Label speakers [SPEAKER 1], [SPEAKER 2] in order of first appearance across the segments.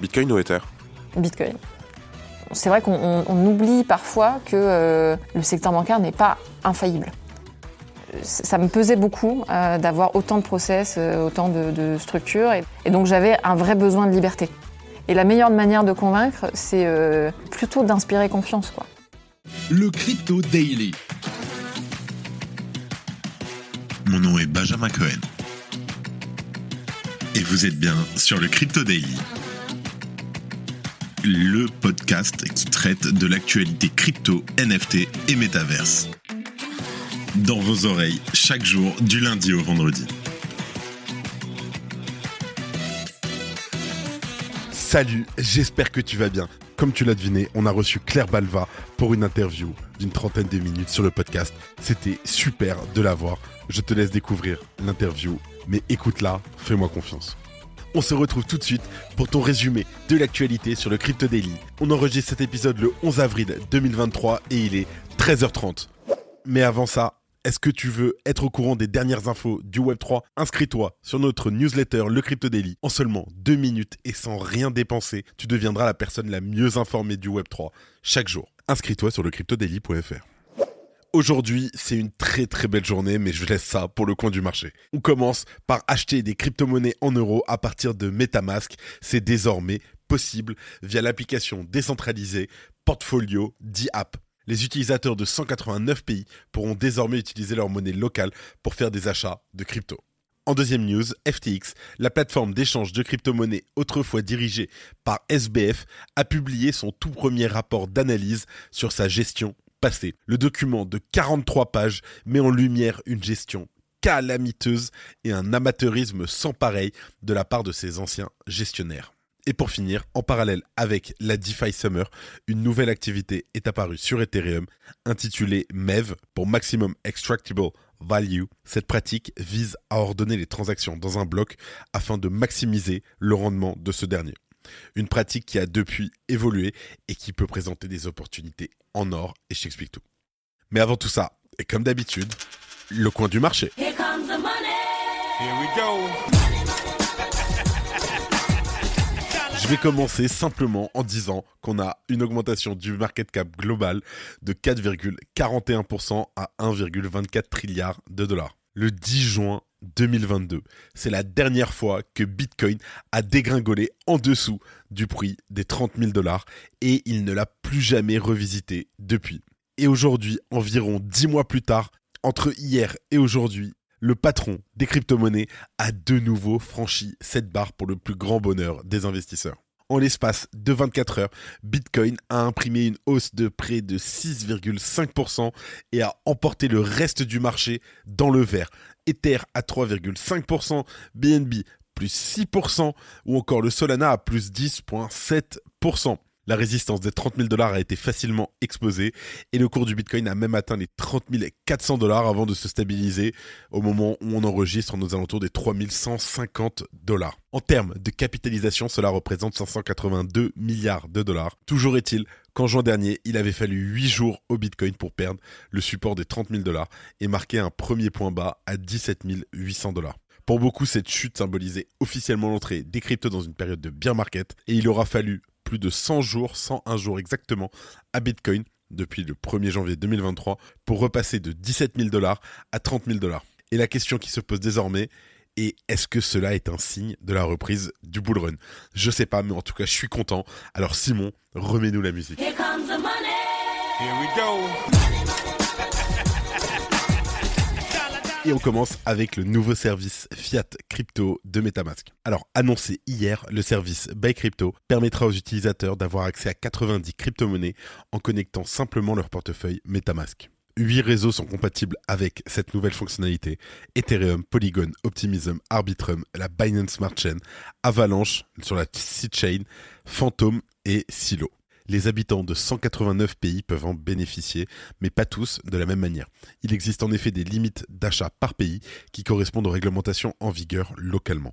[SPEAKER 1] Bitcoin ou Ether
[SPEAKER 2] Bitcoin. C'est vrai qu'on on oublie parfois que euh, le secteur bancaire n'est pas infaillible. Ça me pesait beaucoup euh, d'avoir autant de process, euh, autant de, de structures, et, et donc j'avais un vrai besoin de liberté. Et la meilleure manière de convaincre, c'est euh, plutôt d'inspirer confiance. Quoi.
[SPEAKER 3] Le Crypto Daily. Mon nom est Benjamin Cohen. Et vous êtes bien sur le Crypto Daily. Le podcast qui traite de l'actualité crypto, NFT et métaverse. Dans vos oreilles, chaque jour, du lundi au vendredi.
[SPEAKER 4] Salut, j'espère que tu vas bien. Comme tu l'as deviné, on a reçu Claire Balva pour une interview d'une trentaine de minutes sur le podcast. C'était super de la voir. Je te laisse découvrir l'interview, mais écoute-la, fais-moi confiance. On se retrouve tout de suite pour ton résumé de l'actualité sur le Crypto Daily. On enregistre cet épisode le 11 avril 2023 et il est 13h30. Mais avant ça, est-ce que tu veux être au courant des dernières infos du Web3 Inscris-toi sur notre newsletter Le Crypto Daily. En seulement deux minutes et sans rien dépenser, tu deviendras la personne la mieux informée du Web3 chaque jour. Inscris-toi sur lecryptodaily.fr. Aujourd'hui, c'est une très très belle journée, mais je laisse ça pour le coin du marché. On commence par acheter des crypto-monnaies en euros à partir de Metamask. C'est désormais possible via l'application décentralisée Portfolio d'e-app. Les utilisateurs de 189 pays pourront désormais utiliser leur monnaie locale pour faire des achats de crypto. En deuxième news, FTX, la plateforme d'échange de crypto-monnaies autrefois dirigée par SBF, a publié son tout premier rapport d'analyse sur sa gestion passée. Le document de 43 pages met en lumière une gestion calamiteuse et un amateurisme sans pareil de la part de ses anciens gestionnaires. Et pour finir, en parallèle avec la DeFi Summer, une nouvelle activité est apparue sur Ethereum intitulée MEV pour Maximum Extractable Value. Cette pratique vise à ordonner les transactions dans un bloc afin de maximiser le rendement de ce dernier. Une pratique qui a depuis évolué et qui peut présenter des opportunités en or et je t'explique tout. Mais avant tout ça, et comme d'habitude, le coin du marché.
[SPEAKER 5] Here comes the money.
[SPEAKER 1] Here we go
[SPEAKER 4] Je vais commencer simplement en disant qu'on a une augmentation du market cap global de 4,41% à 1,24 trilliard de dollars. Le 10 juin 2022, c'est la dernière fois que Bitcoin a dégringolé en dessous du prix des 30 000 dollars et il ne l'a plus jamais revisité depuis. Et aujourd'hui, environ 10 mois plus tard, entre hier et aujourd'hui, le patron des crypto-monnaies a de nouveau franchi cette barre pour le plus grand bonheur des investisseurs. En l'espace de 24 heures, Bitcoin a imprimé une hausse de près de 6,5% et a emporté le reste du marché dans le vert. Ether à 3,5%, BNB plus 6% ou encore le Solana à plus 10,7%. La résistance des 30 000 dollars a été facilement exposée et le cours du Bitcoin a même atteint les 30 400 dollars avant de se stabiliser au moment où on enregistre nos alentours des 3 150 dollars. En termes de capitalisation, cela représente 582 milliards de dollars. Toujours est-il qu'en juin dernier, il avait fallu 8 jours au Bitcoin pour perdre le support des 30 000 dollars et marquer un premier point bas à 17 800 dollars. Pour beaucoup, cette chute symbolisait officiellement l'entrée des cryptos dans une période de bear market et il aura fallu plus de 100 jours, 101 jours exactement, à Bitcoin depuis le 1er janvier 2023 pour repasser de 17 000 dollars à 30 000 dollars. Et la question qui se pose désormais est est-ce que cela est un signe de la reprise du bull run? Je sais pas, mais en tout cas, je suis content. Alors Simon, remets-nous la musique.
[SPEAKER 5] Here comes the money.
[SPEAKER 1] Here we go
[SPEAKER 4] Et on commence avec le nouveau service Fiat Crypto de Metamask. Alors, annoncé hier, le service Buy Crypto permettra aux utilisateurs d'avoir accès à 90 crypto-monnaies en connectant simplement leur portefeuille Metamask. Huit réseaux sont compatibles avec cette nouvelle fonctionnalité. Ethereum, Polygon, Optimism, Arbitrum, la Binance Smart Chain, Avalanche sur la Chain, Phantom et Silo. Les habitants de 189 pays peuvent en bénéficier, mais pas tous de la même manière. Il existe en effet des limites d'achat par pays qui correspondent aux réglementations en vigueur localement.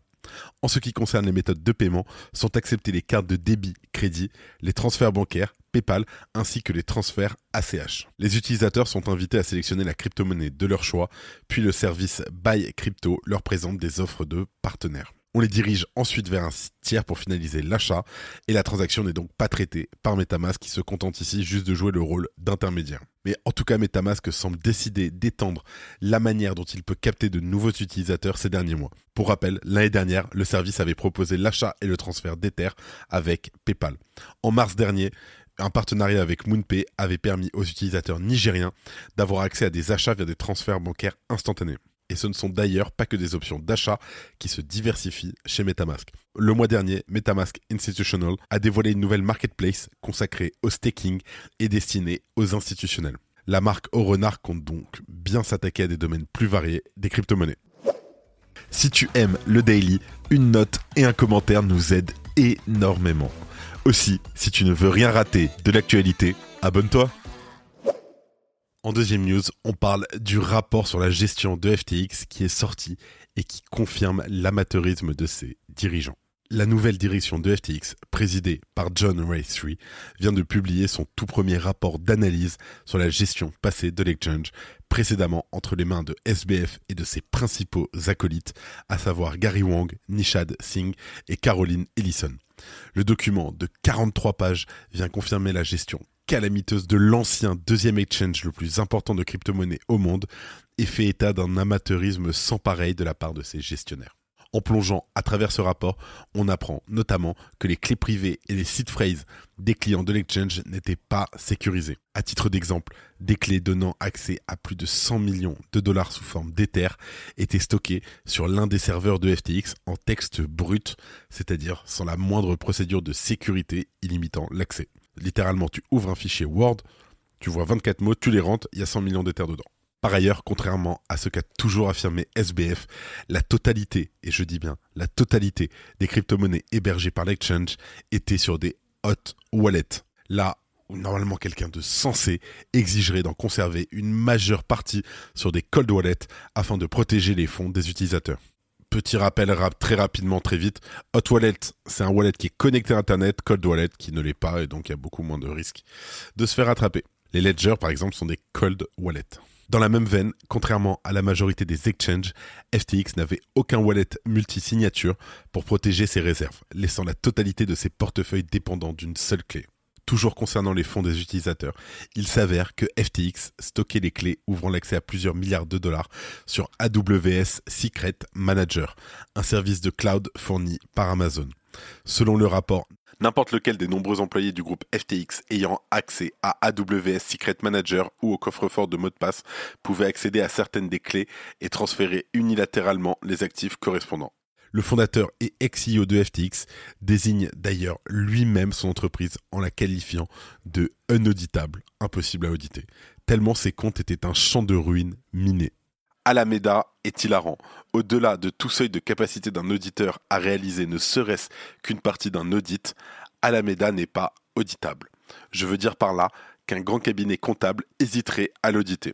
[SPEAKER 4] En ce qui concerne les méthodes de paiement, sont acceptées les cartes de débit, crédit, les transferts bancaires, PayPal, ainsi que les transferts ACH. Les utilisateurs sont invités à sélectionner la crypto-monnaie de leur choix, puis le service Buy Crypto leur présente des offres de partenaires. On les dirige ensuite vers un tiers pour finaliser l'achat et la transaction n'est donc pas traitée par Metamask qui se contente ici juste de jouer le rôle d'intermédiaire. Mais en tout cas, Metamask semble décider d'étendre la manière dont il peut capter de nouveaux utilisateurs ces derniers mois. Pour rappel, l'année dernière, le service avait proposé l'achat et le transfert d'Ether avec PayPal. En mars dernier, un partenariat avec MoonPay avait permis aux utilisateurs nigériens d'avoir accès à des achats via des transferts bancaires instantanés. Et ce ne sont d'ailleurs pas que des options d'achat qui se diversifient chez Metamask. Le mois dernier, Metamask Institutional a dévoilé une nouvelle marketplace consacrée au staking et destinée aux institutionnels. La marque Au Renard compte donc bien s'attaquer à des domaines plus variés des crypto-monnaies. Si tu aimes le daily, une note et un commentaire nous aident énormément. Aussi, si tu ne veux rien rater de l'actualité, abonne-toi. En deuxième news, on parle du rapport sur la gestion de FTX qui est sorti et qui confirme l'amateurisme de ses dirigeants. La nouvelle direction de FTX, présidée par John Ray III, vient de publier son tout premier rapport d'analyse sur la gestion passée de l'exchange, précédemment entre les mains de SBF et de ses principaux acolytes, à savoir Gary Wang, Nishad Singh et Caroline Ellison. Le document de 43 pages vient confirmer la gestion calamiteuse de l'ancien deuxième exchange le plus important de crypto-monnaie au monde et fait état d'un amateurisme sans pareil de la part de ses gestionnaires. En plongeant à travers ce rapport, on apprend notamment que les clés privées et les seed phrases des clients de l'exchange n'étaient pas sécurisées. À titre d'exemple, des clés donnant accès à plus de 100 millions de dollars sous forme d'Ether étaient stockées sur l'un des serveurs de FTX en texte brut, c'est-à-dire sans la moindre procédure de sécurité illimitant l'accès. Littéralement, tu ouvres un fichier Word, tu vois 24 mots, tu les rentres, il y a 100 millions d'Ether dedans. Par ailleurs, contrairement à ce qu'a toujours affirmé SBF, la totalité, et je dis bien la totalité des crypto-monnaies hébergées par l'exchange étaient sur des hot wallets. Là où normalement quelqu'un de sensé exigerait d'en conserver une majeure partie sur des cold wallets afin de protéger les fonds des utilisateurs. Petit rappel rap très rapidement, très vite. Hot Wallet, c'est un wallet qui est connecté à Internet. Cold Wallet qui ne l'est pas et donc il y a beaucoup moins de risques de se faire attraper. Les ledgers, par exemple, sont des cold wallets. Dans la même veine, contrairement à la majorité des exchanges, FTX n'avait aucun wallet multi-signature pour protéger ses réserves, laissant la totalité de ses portefeuilles dépendant d'une seule clé. Toujours concernant les fonds des utilisateurs, il s'avère que FTX stockait les clés ouvrant l'accès à plusieurs milliards de dollars sur AWS Secret Manager, un service de cloud fourni par Amazon. Selon le rapport, n'importe lequel des nombreux employés du groupe FTX ayant accès à AWS Secret Manager ou au coffre-fort de mot de passe pouvait accéder à certaines des clés et transférer unilatéralement les actifs correspondants. Le fondateur et ex-CEO de FTX désigne d'ailleurs lui-même son entreprise en la qualifiant de unauditable, impossible à auditer, tellement ses comptes étaient un champ de ruines miné. Alameda est hilarant. Au-delà de tout seuil de capacité d'un auditeur à réaliser ne serait-ce qu'une partie d'un audit, Alameda n'est pas auditable. Je veux dire par là qu'un grand cabinet comptable hésiterait à l'auditer.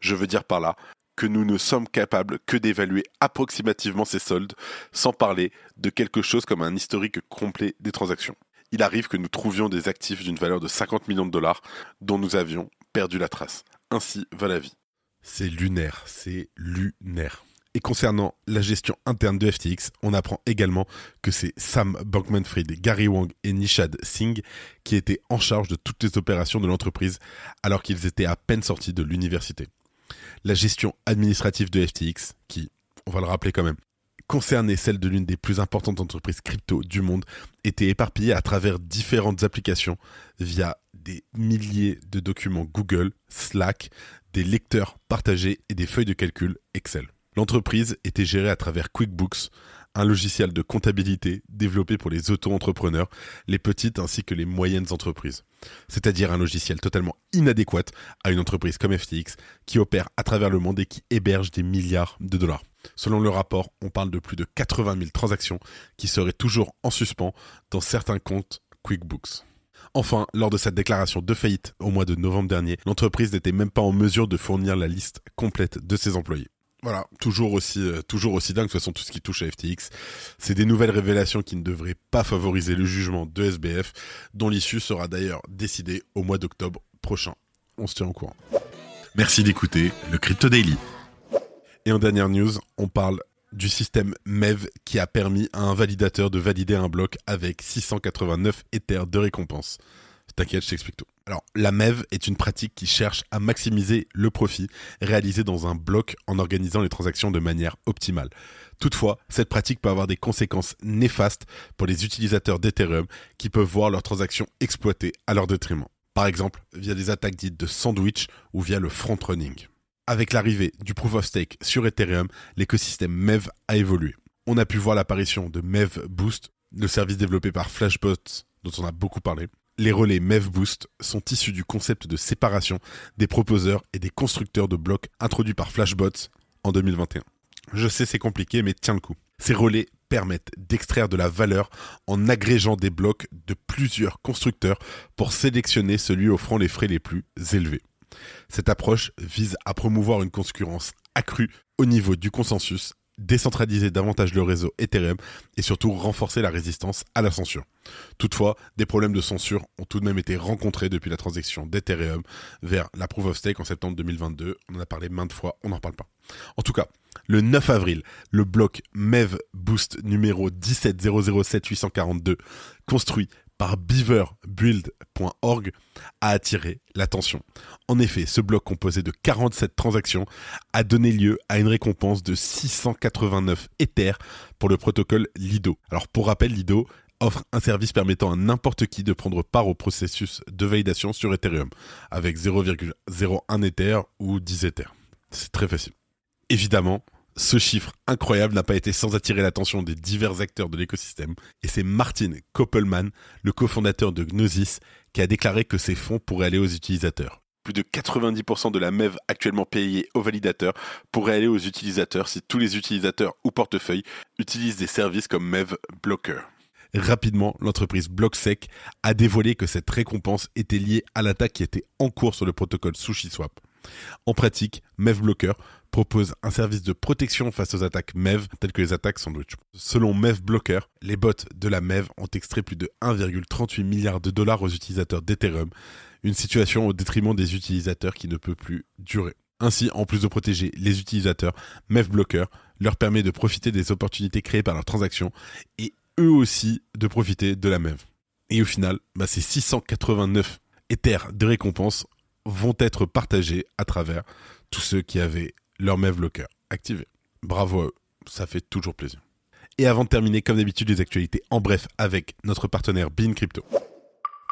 [SPEAKER 4] Je veux dire par là que nous ne sommes capables que d'évaluer approximativement ces soldes, sans parler de quelque chose comme un historique complet des transactions. Il arrive que nous trouvions des actifs d'une valeur de 50 millions de dollars dont nous avions perdu la trace. Ainsi va la vie. C'est lunaire, c'est lunaire. Et concernant la gestion interne de FTX, on apprend également que c'est Sam Bankman-Fried, Gary Wang et Nishad Singh qui étaient en charge de toutes les opérations de l'entreprise alors qu'ils étaient à peine sortis de l'université la gestion administrative de FTX, qui, on va le rappeler quand même, concernait celle de l'une des plus importantes entreprises crypto du monde, était éparpillée à travers différentes applications via des milliers de documents Google, Slack, des lecteurs partagés et des feuilles de calcul Excel. L'entreprise était gérée à travers QuickBooks, un logiciel de comptabilité développé pour les auto-entrepreneurs, les petites ainsi que les moyennes entreprises. C'est-à-dire un logiciel totalement inadéquat à une entreprise comme FTX qui opère à travers le monde et qui héberge des milliards de dollars. Selon le rapport, on parle de plus de 80 000 transactions qui seraient toujours en suspens dans certains comptes QuickBooks. Enfin, lors de cette déclaration de faillite au mois de novembre dernier, l'entreprise n'était même pas en mesure de fournir la liste complète de ses employés. Voilà, toujours aussi, euh, toujours aussi dingue. De toute façon, tout ce qui touche à FTX, c'est des nouvelles révélations qui ne devraient pas favoriser le jugement de SBF, dont l'issue sera d'ailleurs décidée au mois d'octobre prochain. On se tient au courant. Merci d'écouter le Crypto Daily. Et en dernière news, on parle du système MEV qui a permis à un validateur de valider un bloc avec 689 Ethers de récompense. T'inquiète, je t'explique tout. Alors, la MEV est une pratique qui cherche à maximiser le profit réalisé dans un bloc en organisant les transactions de manière optimale. Toutefois, cette pratique peut avoir des conséquences néfastes pour les utilisateurs d'Ethereum qui peuvent voir leurs transactions exploitées à leur détriment. Par exemple, via des attaques dites de sandwich ou via le front-running. Avec l'arrivée du proof of stake sur Ethereum, l'écosystème MEV a évolué. On a pu voir l'apparition de MEV Boost, le service développé par Flashbots dont on a beaucoup parlé, les relais MEV Boost sont issus du concept de séparation des proposeurs et des constructeurs de blocs introduit par Flashbots en 2021. Je sais c'est compliqué mais tiens le coup. Ces relais permettent d'extraire de la valeur en agrégeant des blocs de plusieurs constructeurs pour sélectionner celui offrant les frais les plus élevés. Cette approche vise à promouvoir une concurrence accrue au niveau du consensus décentraliser davantage le réseau Ethereum et surtout renforcer la résistance à la censure. Toutefois, des problèmes de censure ont tout de même été rencontrés depuis la transaction d'Ethereum vers la Proof of Stake en septembre 2022. On en a parlé maintes fois, on n'en parle pas. En tout cas, le 9 avril, le bloc MEV Boost numéro 17007 construit par beaverbuild.org a attiré l'attention. En effet, ce bloc composé de 47 transactions a donné lieu à une récompense de 689 Ethers pour le protocole Lido. Alors pour rappel, Lido offre un service permettant à n'importe qui de prendre part au processus de validation sur Ethereum avec 0,01 Ether ou 10 Ethers. C'est très facile. Évidemment, ce chiffre incroyable n'a pas été sans attirer l'attention des divers acteurs de l'écosystème, et c'est Martin Koppelman, le cofondateur de Gnosis, qui a déclaré que ces fonds pourraient aller aux utilisateurs. Plus de 90% de la MEV actuellement payée aux validateurs pourrait aller aux utilisateurs si tous les utilisateurs ou portefeuilles utilisent des services comme MEV Blocker. Rapidement, l'entreprise BlockSec a dévoilé que cette récompense était liée à l'attaque qui était en cours sur le protocole SushiSwap. En pratique, MEV Blocker propose un service de protection face aux attaques MEV telles que les attaques sandwich. Selon MEV Blocker, les bots de la MEV ont extrait plus de 1,38 milliard de dollars aux utilisateurs d'Ethereum, une situation au détriment des utilisateurs qui ne peut plus durer. Ainsi, en plus de protéger les utilisateurs, MEV Blocker leur permet de profiter des opportunités créées par leurs transactions et eux aussi de profiter de la MEV. Et au final, bah, ces 689 Ethers de récompense vont être partagés à travers tous ceux qui avaient leur MEV Locker activé. Bravo à eux, ça fait toujours plaisir. Et avant de terminer, comme d'habitude, les actualités en bref avec notre partenaire Bean Crypto.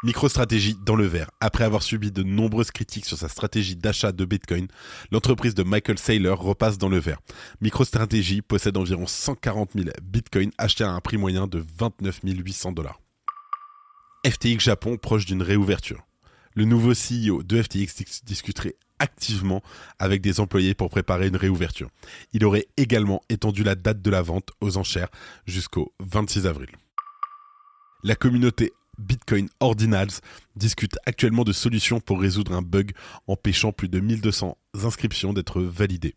[SPEAKER 4] Microstratégie dans le vert. Après avoir subi de nombreuses critiques sur sa stratégie d'achat de Bitcoin, l'entreprise de Michael Saylor repasse dans le vert. MicroStrategy possède environ 140 000 Bitcoins achetés à un prix moyen de 29 800 dollars. FTX Japon proche d'une réouverture le nouveau CEO de FTX discuterait activement avec des employés pour préparer une réouverture. Il aurait également étendu la date de la vente aux enchères jusqu'au 26 avril. La communauté Bitcoin Ordinals discute actuellement de solutions pour résoudre un bug empêchant plus de 1200 inscriptions d'être validées.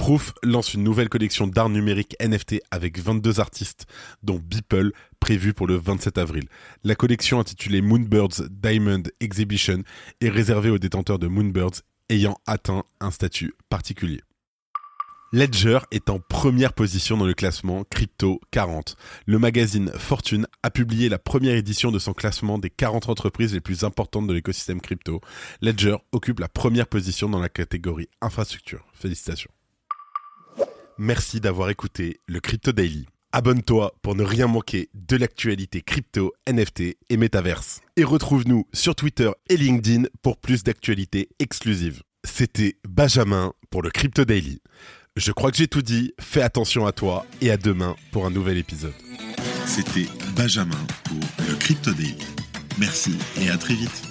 [SPEAKER 4] Proof lance une nouvelle collection d'art numérique NFT avec 22 artistes, dont Beeple, prévue pour le 27 avril. La collection intitulée Moonbirds Diamond Exhibition est réservée aux détenteurs de Moonbirds ayant atteint un statut particulier. Ledger est en première position dans le classement Crypto 40. Le magazine Fortune a publié la première édition de son classement des 40 entreprises les plus importantes de l'écosystème crypto. Ledger occupe la première position dans la catégorie infrastructure. Félicitations. Merci d'avoir écouté le Crypto Daily. Abonne-toi pour ne rien manquer de l'actualité crypto, NFT et métaverse. Et retrouve-nous sur Twitter et LinkedIn pour plus d'actualités exclusives. C'était Benjamin pour le Crypto Daily. Je crois que j'ai tout dit, fais attention à toi et à demain pour un nouvel épisode.
[SPEAKER 3] C'était Benjamin pour le Crypto Daily. Merci et à très vite.